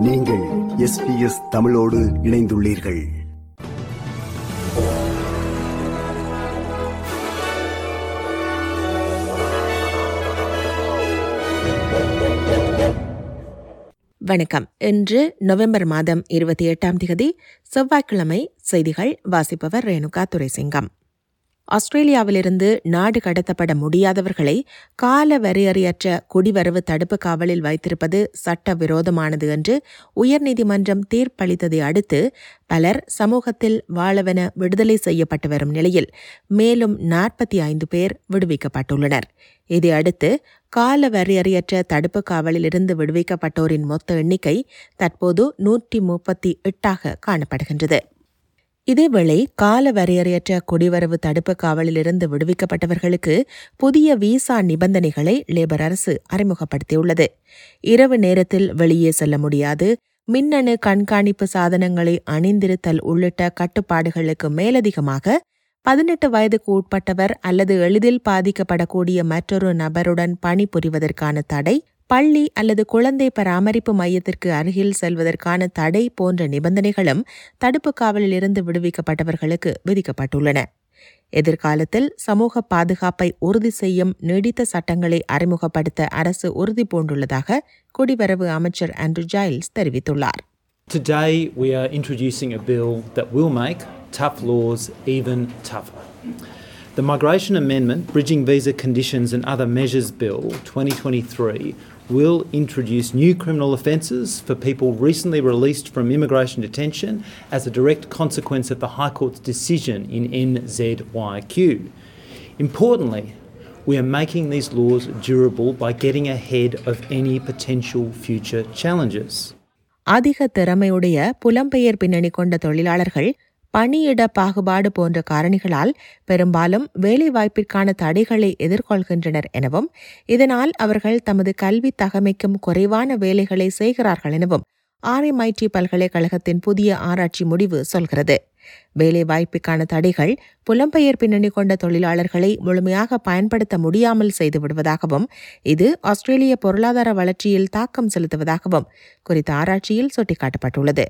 நீங்கள் எஸ்பிஎஸ் தமிழோடு இணைந்துள்ளீர்கள். வணக்கம். இன்று நவம்பர் மாதம் இருபத்தி எட்டாம் தேதி செவ்வாய்க்கிழமை செய்திகள் வாசிப்பவர் ரேணுகா துரைசிங்கம். ஆஸ்திரேலியாவிலிருந்து நாடு கடத்தப்பட முடியாதவர்களை கால வரையறையற்ற குடிவரவு தடுப்பு காவலில் வைத்திருப்பது சட்டவிரோதமானது என்று உயர்நீதிமன்றம் தீர்ப்பளித்ததை அடுத்து பலர் சமூகத்தில் வாழவென விடுதலை செய்யப்பட்டு வரும் நிலையில் மேலும் நாற்பத்தி ஐந்து பேர் விடுவிக்கப்பட்டுள்ளனர். இதையடுத்து கால வரையறையற்ற தடுப்பு காவலிலிருந்து விடுவிக்கப்பட்டோரின் மொத்த எண்ணிக்கை தற்போது நூற்றி முப்பத்தி எட்டாக காணப்படுகின்றது. இதேவேளை கால வரையறையற்ற குடிவரவு தடுப்பு காவலிலிருந்து விடுவிக்கப்பட்டவர்களுக்கு புதிய விசா நிபந்தனைகளை லேபர் அரசு அறிமுகப்படுத்தியுள்ளது. இரவு நேரத்தில் வெளியே செல்ல முடியாது. மின்னணு கண்காணிப்பு சாதனங்களை அணிந்திருத்தல் உள்ளிட்ட கட்டுப்பாடுகளுக்கு மேலதிகமாக பதினெட்டு வயதுக்கு உட்பட்டவர் அல்லது எளிதில் பாதிக்கப்படக்கூடிய மற்றொரு நபருடன் பணிபுரிவதற்கான தடை பள்ளி அல்லது குழந்தை பராமரிப்பு மையத்திற்கு அருகில் செல்வதற்கான தடை போன்ற நிபந்தனைகளும் தடுப்பு காவலில் இருந்து விடுவிக்கப்பட்டவர்களுக்கு விதிக்கப்பட்டுள்ளன எதிர்காலத்தில் சமூக பாதுகாப்பை உறுதி செய்யும் நீடித்த சட்டங்களை அறிமுகப்படுத்த அரசு உறுதி பூண்டுள்ளதாக குடிவரவு அமைச்சர் ஆண்ட்ரூ ஜைல்ஸ் தெரிவித்துள்ளார் Today, we are introducing a bill that will make tough laws even tougher. The Migration Amendment, Bridging Visa Conditions and Other Measures Bill 2023 will introduce new criminal offences for people recently released from immigration detention as a direct consequence of the High Court's decision in NZYQ. Importantly, we are making these laws durable by getting ahead of any potential future challenges. அதிக திறமையுடைய புலம்பெயர் பின்னணி கொண்ட தொழிலாளர்கள் பணியிட பாகுபாடு போன்ற காரணிகளால் பெரும்பாலும் வேலைவாய்ப்பிற்கான தடைகளை எதிர்கொள்கின்றனர் எனவும் இதனால் அவர்கள் தமது கல்வி தகமைக்கும் குறைவான வேலைகளை செய்கிறார்கள் எனவும் ஆர்எம்ஐடி பல்கலைக்கழகத்தின் புதிய ஆராய்ச்சி முடிவு சொல்கிறது. வேலைவாய்ப்புக்கான தடைகள் புலம்பெயர் பின்னணி கொண்ட தொழிலாளர்களை முழுமையாக பயன்படுத்த முடியாமல் செய்து விடுவதாகவும் இது ஆஸ்திரேலிய பொருளாதார வளர்ச்சியில் தாக்கம் செலுத்துவதாகவும் குறித்த ஆராய்ச்சியில் சுட்டிக்காட்டப்பட்டுள்ளது.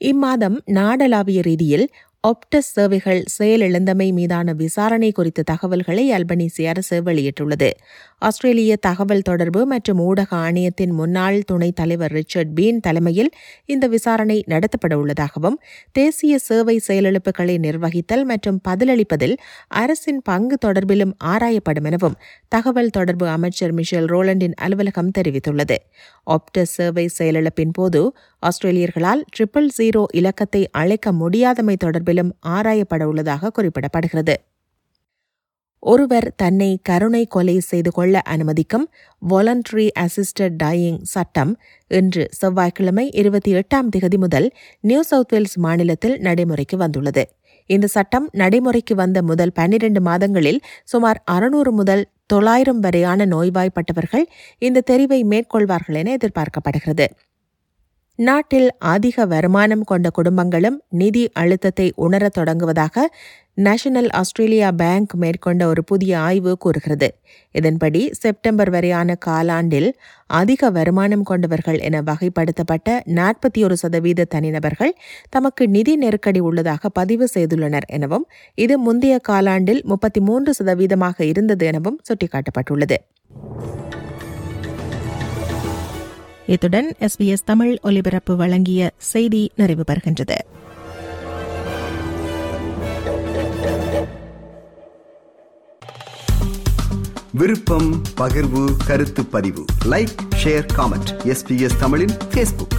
இம்மாதம் நாடளாவிய ரீதியில் ஒப்டஸ் சேவைகள் செயலிழந்தமை மீதான விசாரணை குறித்த தகவல்களை அல்பனீசிய அரசு வெளியிட்டுள்ளது. ஆஸ்திரேலிய தகவல் தொடர்பு மற்றும் ஊடக ஆணையத்தின் முன்னாள் துணைத் தலைவர் ரிச்சர்ட் பீன் தலைமையில் இந்த விசாரணை நடத்தப்பட உள்ளதாகவும் தேசிய சேவை செயலிழப்புகளை நிர்வகித்தல் மற்றும் பதிலளிப்பதில் அரசின் பங்கு தொடர்பிலும் ஆராயப்படும் எனவும் தகவல் தொடர்பு அமைச்சர் மிஷேல் ரோலண்டின் அலுவலகம் தெரிவித்துள்ளது. ஒப்டஸ் சேவை செயலிழப்பின் போது ஆஸ்திரேலியர்களால் ட்ரிபிள் ஜீரோ இலக்கத்தை அழைக்க முடியாதமை தொடர்பிலும் ஆராயப்பட உள்ளதாக குறிப்பிடப்படுகிறது. ஒருவர் தன்னை கருணை கொலை செய்து கொள்ள அனுமதிக்கும் வாலண்டரி அசிஸ்டட் டயிங் சட்டம் இன்று செவ்வாய்க்கிழமை இருபத்தி எட்டாம் திகதி முதல் நியூ சவுத் வேல்ஸ் மாநிலத்தில் நடைமுறைக்கு வந்துள்ளது. இந்த சட்டம் நடைமுறைக்கு வந்த முதல் பன்னிரண்டு மாதங்களில் சுமார் அறுநூறு முதல் தொள்ளாயிரம் வரையான நோய்வாய்ப்பட்டவர்கள் இந்த தெரிவை மேற்கொள்வார்கள் என எதிர்பார்க்கப்படுகிறது. நாட்டில் அதிக வருமானம் கொண்ட குடும்பங்களும் நிதி அழுத்தத்தை உணரத் தொடங்குவதாக நேஷனல் ஆஸ்திரேலியா பேங்க் மேற்கொண்ட ஒரு புதிய ஆய்வு கூறுகிறது. இதன்படி செப்டம்பர் வரையான காலாண்டில் அதிக வருமானம் கொண்டவர்கள் என வகைப்படுத்தப்பட்ட நாற்பத்தி ஒரு சதவீத தனிநபர்கள் தமக்கு நிதி நெருக்கடி உள்ளதாக பதிவு செய்துள்ளனர் எனவும் இது முந்தைய காலாண்டில் முப்பத்தி மூன்று சதவீதமாக இருந்தது எனவும் சுட்டிக்காட்டப்பட்டுள்ளது. இத்துடன் எஸ்பிஎஸ் தமிழ் ஒலிபரப்பு வழங்கிய செய்தி நிறைவு பெறுகின்றது. விருப்பம் பகிர்வு கருத்து பதிவு. லைக் ஷேர் காமெண்ட் எஸ்பிஎஸ் தமிழின் பேஸ்புக்